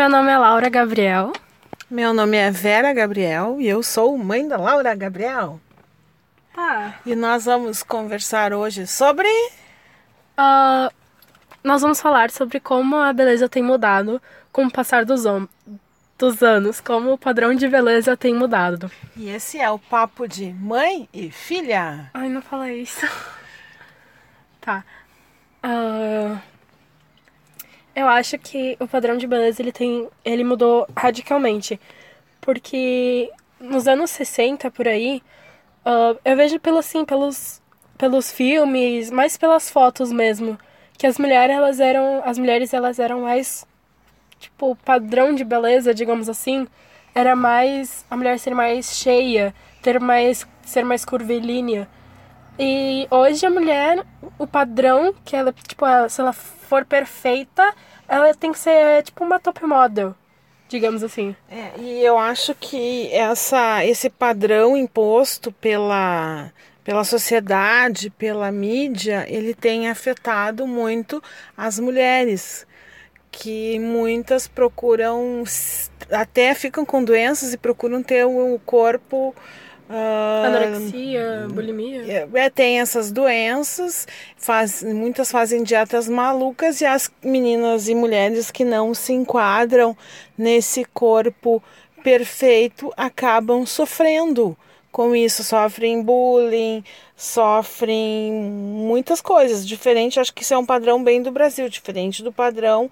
meu nome é Laura Gabriel. Meu nome é Vera Gabriel e eu sou mãe da Laura Gabriel. Tá. E nós vamos conversar hoje sobre. Uh, nós vamos falar sobre como a beleza tem mudado com o passar dos, dos anos, como o padrão de beleza tem mudado. E esse é o papo de mãe e filha. Ai, não fala isso. tá. Uh, eu acho que o padrão de beleza ele tem, ele mudou radicalmente, porque nos anos 60 por aí, uh, eu vejo pelo assim, pelos pelos filmes, mais pelas fotos mesmo, que as mulheres elas eram, as mulheres elas eram mais tipo, padrão de beleza, digamos assim, era mais a mulher ser mais cheia, ter mais ser mais curvilínea. E hoje a mulher, o padrão que ela, tipo, ela, se ela for perfeita, ela tem que ser tipo uma top model, digamos assim. É, e eu acho que essa, esse padrão imposto pela, pela sociedade, pela mídia, ele tem afetado muito as mulheres, que muitas procuram, até ficam com doenças e procuram ter o corpo Uh, Anorexia, bulimia. É, é, tem essas doenças, faz, muitas fazem dietas malucas e as meninas e mulheres que não se enquadram nesse corpo perfeito acabam sofrendo com isso, sofrem bullying, sofrem muitas coisas. Diferente, acho que isso é um padrão bem do Brasil, diferente do padrão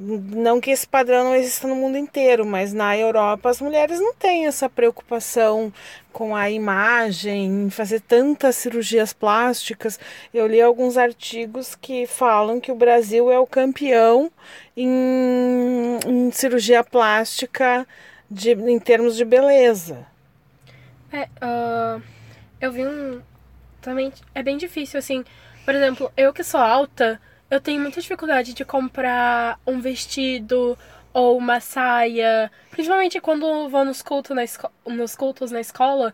não que esse padrão não exista no mundo inteiro, mas na Europa as mulheres não têm essa preocupação com a imagem, em fazer tantas cirurgias plásticas. Eu li alguns artigos que falam que o Brasil é o campeão em, em cirurgia plástica de, em termos de beleza. É, uh, eu vi um. Também é bem difícil, assim. Por exemplo, eu que sou alta eu tenho muita dificuldade de comprar um vestido ou uma saia, principalmente quando vou nos cultos na, nos cultos na escola,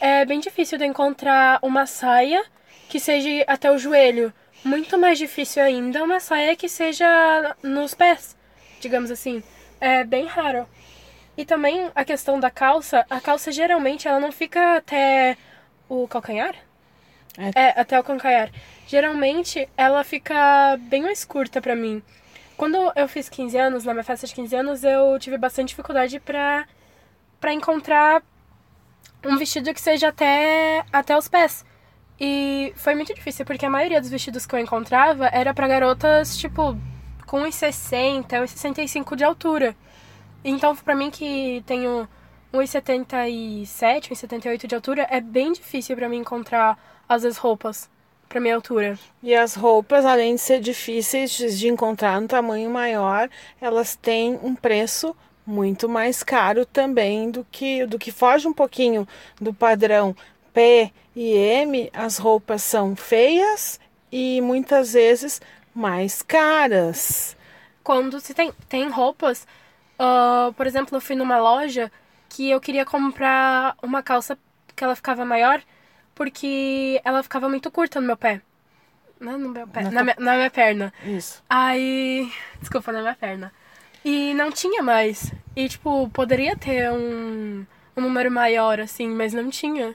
é bem difícil de encontrar uma saia que seja até o joelho. Muito mais difícil ainda uma saia que seja nos pés, digamos assim. É bem raro. E também a questão da calça, a calça geralmente ela não fica até o calcanhar? É, é até o calcanhar. Geralmente ela fica bem mais curta pra mim. Quando eu fiz 15 anos, na minha festa de 15 anos, eu tive bastante dificuldade pra, pra encontrar um vestido que seja até, até os pés. E foi muito difícil, porque a maioria dos vestidos que eu encontrava era para garotas, tipo, com 1,60, 1,65 de altura. Então, para mim que tenho 1,77, 1,78 de altura, é bem difícil para mim encontrar às vezes roupas para minha altura. E as roupas, além de ser difíceis de encontrar no tamanho maior, elas têm um preço muito mais caro também do que do que foge um pouquinho do padrão P e M. As roupas são feias e muitas vezes mais caras. Quando se tem tem roupas, uh, por exemplo, eu fui numa loja que eu queria comprar uma calça que ela ficava maior porque ela ficava muito curta no meu pé. Não no meu pé, na, na, minha, na minha perna. Isso. Aí. Desculpa, na minha perna. E não tinha mais. E, tipo, poderia ter um, um número maior, assim, mas não tinha.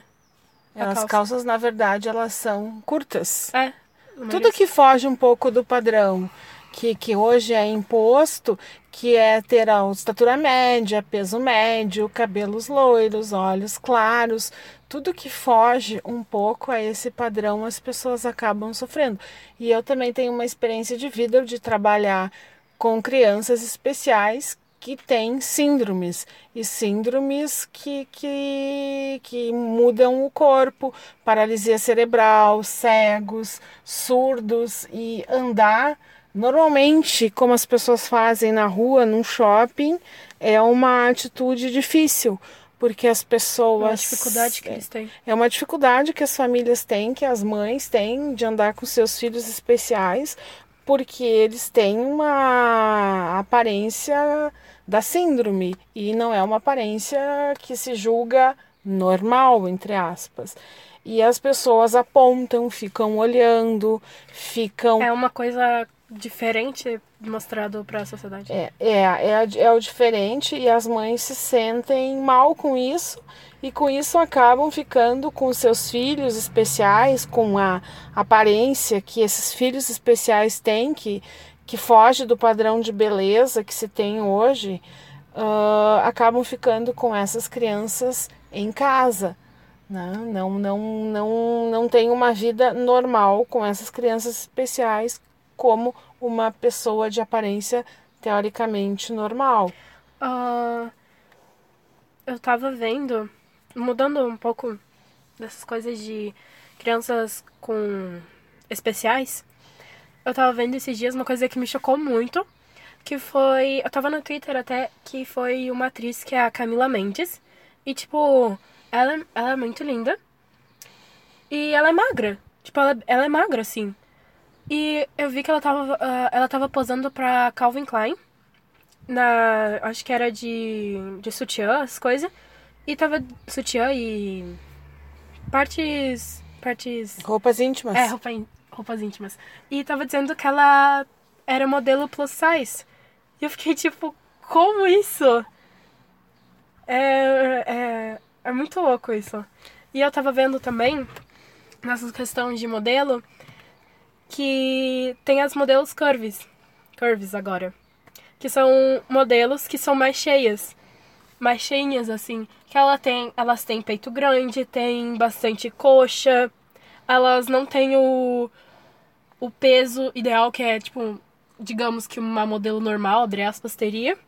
As calça. calças, na verdade, elas são curtas. É. Tudo que foge um pouco do padrão que, que hoje é imposto, que é ter a estatura média, peso médio, cabelos loiros, olhos claros, tudo que foge um pouco a esse padrão as pessoas acabam sofrendo. E eu também tenho uma experiência de vida de trabalhar com crianças especiais que têm síndromes e síndromes que, que, que mudam o corpo, paralisia cerebral, cegos, surdos e andar Normalmente, como as pessoas fazem na rua, num shopping, é uma atitude difícil, porque as pessoas. É uma dificuldade que eles têm. É uma dificuldade que as famílias têm, que as mães têm de andar com seus filhos especiais, porque eles têm uma aparência da síndrome e não é uma aparência que se julga normal, entre aspas. E as pessoas apontam, ficam olhando, ficam. É uma coisa diferente mostrado para a sociedade. É, é, é, é o diferente e as mães se sentem mal com isso e com isso acabam ficando com seus filhos especiais, com a aparência que esses filhos especiais têm, que, que foge do padrão de beleza que se tem hoje, uh, acabam ficando com essas crianças em casa. Né? Não, não, não, não tem uma vida normal com essas crianças especiais como uma pessoa de aparência teoricamente normal. Uh, eu tava vendo, mudando um pouco dessas coisas de crianças com especiais, eu tava vendo esses dias uma coisa que me chocou muito, que foi, eu tava no Twitter até, que foi uma atriz que é a Camila Mendes, e tipo, ela, ela é muito linda, e ela é magra, tipo, ela, ela é magra, assim, e eu vi que ela tava, uh, ela tava posando pra Calvin Klein. Na. Acho que era de. de sutiã, as coisas. E tava sutiã e. Partes. Partes. Roupas íntimas. É, roupa, roupas íntimas. E tava dizendo que ela era modelo plus size. E eu fiquei tipo, como isso? É, é, é muito louco isso. E eu tava vendo também, nessas questões de modelo, que tem as modelos curves, curves agora, que são modelos que são mais cheias, mais cheinhas assim, que ela tem, elas têm peito grande, tem bastante coxa, elas não têm o o peso ideal que é tipo, digamos que uma modelo normal, abre aspas, teria,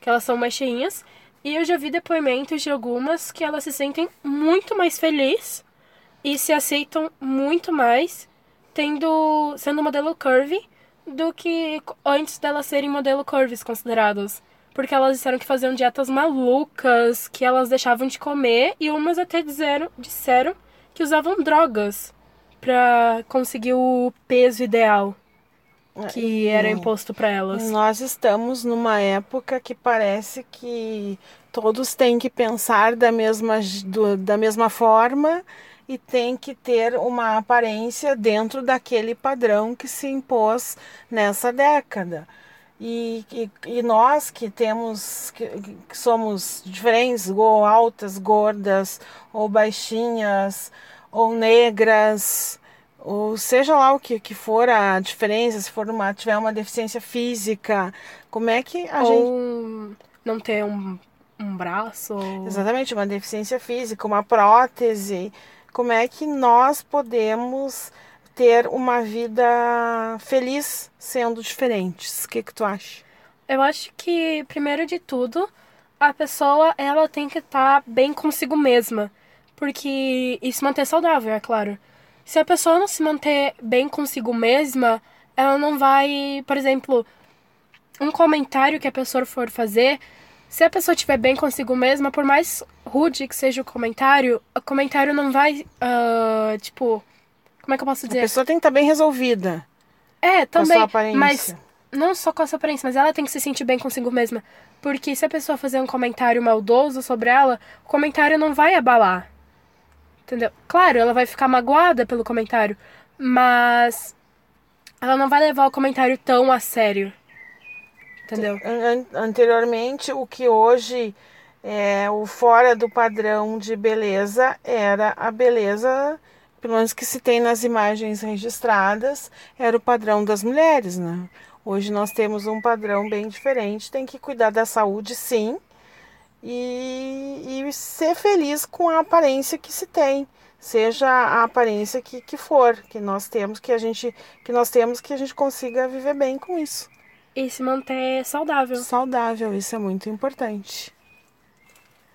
que elas são mais cheinhas. E eu já vi depoimentos de algumas que elas se sentem muito mais felizes e se aceitam muito mais tendo sendo modelo curvy do que antes delas serem modelo curves considerados. Porque elas disseram que faziam dietas malucas, que elas deixavam de comer e umas até disseram, disseram que usavam drogas para conseguir o peso ideal que era imposto para elas. Nós estamos numa época que parece que todos têm que pensar da mesma, do, da mesma forma e tem que ter uma aparência dentro daquele padrão que se impôs nessa década. E, e, e nós que temos, que, que, somos diferentes, ou altas, gordas, ou baixinhas, ou negras, ou seja lá o que, que for a diferença, se for uma, tiver uma deficiência física, como é que a ou gente. não ter um, um braço. Ou... Exatamente, uma deficiência física, uma prótese como é que nós podemos ter uma vida feliz sendo diferentes? O que, que tu acha? Eu acho que, primeiro de tudo, a pessoa ela tem que estar tá bem consigo mesma. Porque. E se manter saudável, é claro. Se a pessoa não se manter bem consigo mesma, ela não vai. Por exemplo, um comentário que a pessoa for fazer se a pessoa estiver bem consigo mesma, por mais rude que seja o comentário, o comentário não vai, uh, tipo, como é que eu posso dizer? A pessoa tem que estar tá bem resolvida. É, também. Mas não só com a sua aparência, mas ela tem que se sentir bem consigo mesma. Porque se a pessoa fazer um comentário maldoso sobre ela, o comentário não vai abalar. Entendeu? Claro, ela vai ficar magoada pelo comentário, mas ela não vai levar o comentário tão a sério. Entendeu? Anteriormente, o que hoje é o fora do padrão de beleza era a beleza, pelo menos que se tem nas imagens registradas, era o padrão das mulheres, né? Hoje nós temos um padrão bem diferente, tem que cuidar da saúde sim e, e ser feliz com a aparência que se tem seja a aparência que, que for que nós temos que a gente que nós temos que a gente consiga viver bem com isso e se manter saudável. Saudável, isso é muito importante.